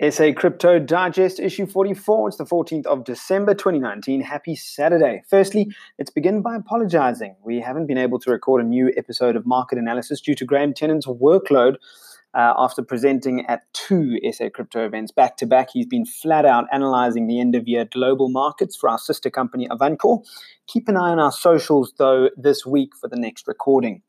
SA Crypto Digest issue 44. It's the 14th of December 2019. Happy Saturday. Firstly, let's begin by apologizing. We haven't been able to record a new episode of Market Analysis due to Graham Tennant's workload. Uh, after presenting at two SA crypto events back to back, he's been flat out analyzing the end of year global markets for our sister company Avancor. Keep an eye on our socials, though, this week for the next recording.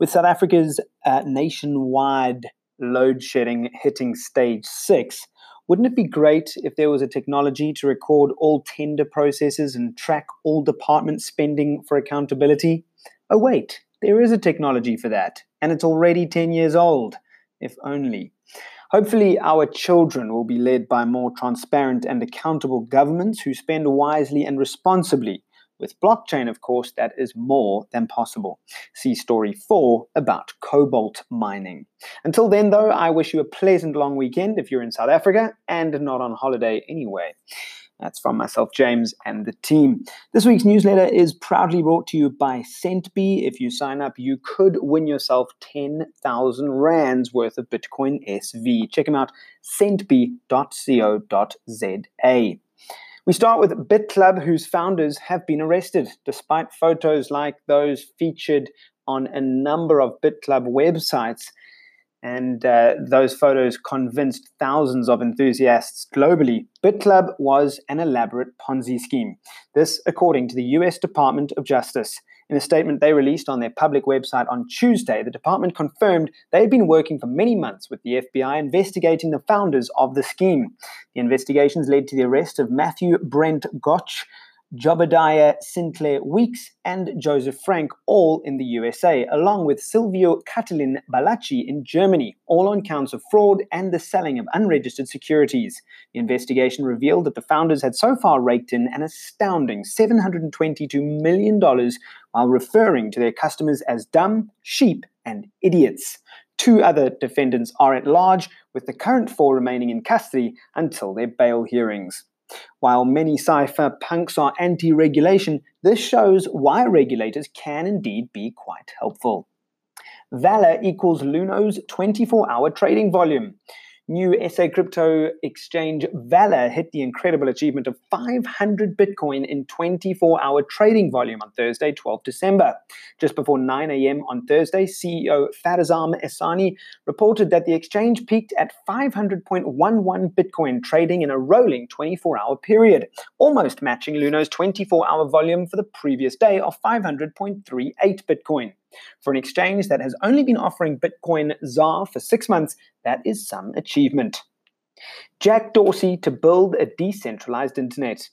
With South Africa's uh, nationwide load shedding hitting stage six, wouldn't it be great if there was a technology to record all tender processes and track all department spending for accountability? Oh, wait, there is a technology for that, and it's already 10 years old, if only. Hopefully, our children will be led by more transparent and accountable governments who spend wisely and responsibly with blockchain, of course, that is more than possible. See story four about cobalt mining. Until then, though, I wish you a pleasant long weekend if you're in South Africa and not on holiday anyway. That's from myself, James, and the team. This week's newsletter is proudly brought to you by Centbee. If you sign up, you could win yourself 10,000 Rands worth of Bitcoin SV. Check them out, centbee.co.za. We start with BitClub, whose founders have been arrested, despite photos like those featured on a number of BitClub websites. And uh, those photos convinced thousands of enthusiasts globally. BitClub was an elaborate Ponzi scheme. This, according to the US Department of Justice. In a statement they released on their public website on Tuesday, the department confirmed they had been working for many months with the FBI investigating the founders of the scheme. The investigations led to the arrest of Matthew Brent Goettsche, Jobadiah Sinclair Weeks, and Joseph Frank, all in the USA, along with Silviu Catalin Balaci in Germany, all on counts of fraud and the selling of unregistered securities. The investigation revealed that the founders had so far raked in an astounding $722 million while referring to their customers as dumb, sheep, and idiots. Two other defendants are at large, with the current four remaining in custody until their bail hearings. While many cypherpunks are anti regulation, this shows why regulators can indeed be quite helpful. VALR equals Luno's 24 hour trading volume. New SA crypto exchange VALR hit the incredible achievement of 500 Bitcoin in 24 hour trading volume on Thursday, 12 December. Just before 9 a.m. on Thursday, CEO Farzam Ehsani reported that the exchange peaked at 500.11 Bitcoin trading in a rolling 24 hour period, almost matching Luno's 24 hour volume for the previous day of 500.38 Bitcoin. For an exchange that has only been offering Bitcoin ZAR for six months, that is some achievement. Jack Dorsey to build a decentralized internet.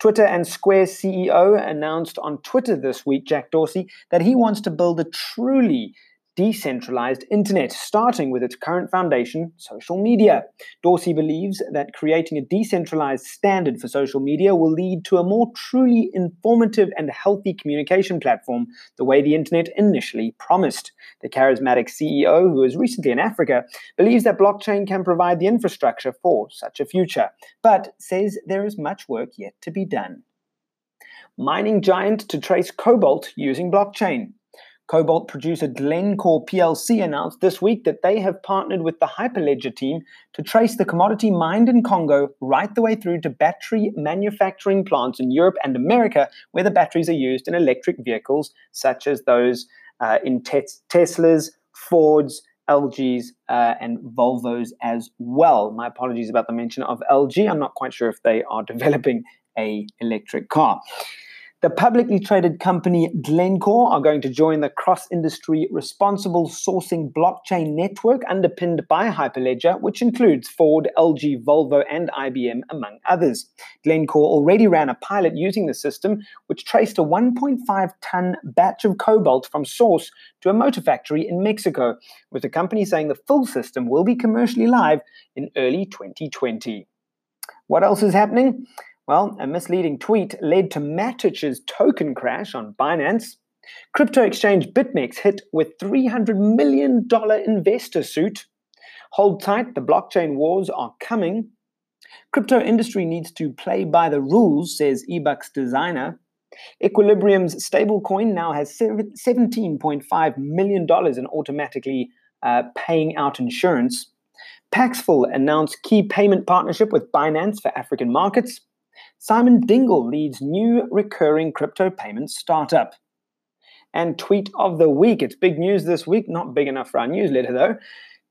Twitter and Square CEO announced on Twitter this week, Jack Dorsey, that he wants to build a truly decentralized internet, starting with its current foundation, social media. Dorsey believes that creating a decentralized standard for social media will lead to a more truly informative and healthy communication platform, the way the internet initially promised. The charismatic CEO, who was recently in Africa, believes that blockchain can provide the infrastructure for such a future, but says there is much work yet to be done. Mining giant to trace cobalt using blockchain. Cobalt producer Glencore plc announced this week that they have partnered with the Hyperledger team to trace the commodity mined in Congo right the way through to battery manufacturing plants in Europe and America, where the batteries are used in electric vehicles, such as those uh, in tes- Teslas, Fords, LGs, uh, and Volvos as well. My apologies about the mention of LG. I'm not quite sure if they are developing a electric car. The publicly traded company Glencore are going to join the cross industry responsible sourcing blockchain network underpinned by Hyperledger, which includes Ford, LG, Volvo, and IBM, among others. Glencore already ran a pilot using the system, which traced a 1.5 ton batch of cobalt from source to a motor factory in Mexico, with the company saying the full system will be commercially live in early 2020. What else is happening? Well, a misleading tweet led to Matic's token crash on Binance. Crypto exchange BitMEX hit with $300 million investor suit. Hold tight, the blockchain wars are coming. Crypto industry needs to play by the rules, says eBucks designer. Equilibrium's stablecoin now has $17.5 million in automatically uh, paying out insurance. Paxful announced key payment partnership with Binance for African markets. Simon Dingle leads new recurring crypto payments startup. And tweet of the week. It's big news this week, not big enough for our newsletter though.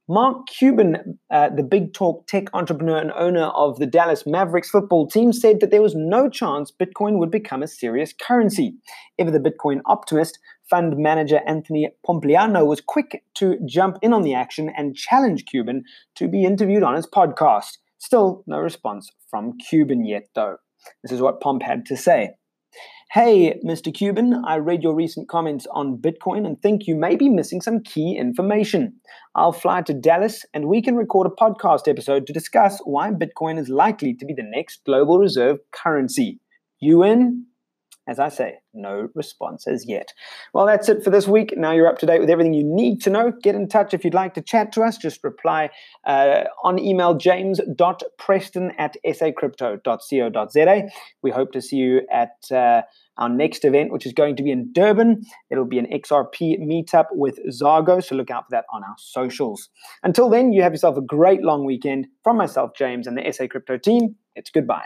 Mark Cuban, uh, the big talk tech entrepreneur and owner of the Dallas Mavericks football team, said that there was no chance Bitcoin would become a serious currency. Ever the Bitcoin optimist, fund manager Anthony Pompliano was quick to jump in on the action and challenge Cuban to be interviewed on his podcast. Still no response from Cuban yet, though. This is what Pomp had to say. Hey, Mr. Cuban, I read your recent comments on Bitcoin and think you may be missing some key information. I'll fly to Dallas and we can record a podcast episode to discuss why Bitcoin is likely to be the next global reserve currency. You in? As I say, no response as yet. Well, that's it for this week. Now you're up to date with everything you need to know. Get in touch if you'd like to chat to us. Just reply uh, on email james.preston at sacrypto.co.za. We hope to see you at uh, our next event, which is going to be in Durban. It'll be an XRP meetup with Zargo, so look out for that on our socials. Until then, you have yourself a great long weekend. From myself, James, and the SA Crypto team, it's goodbye.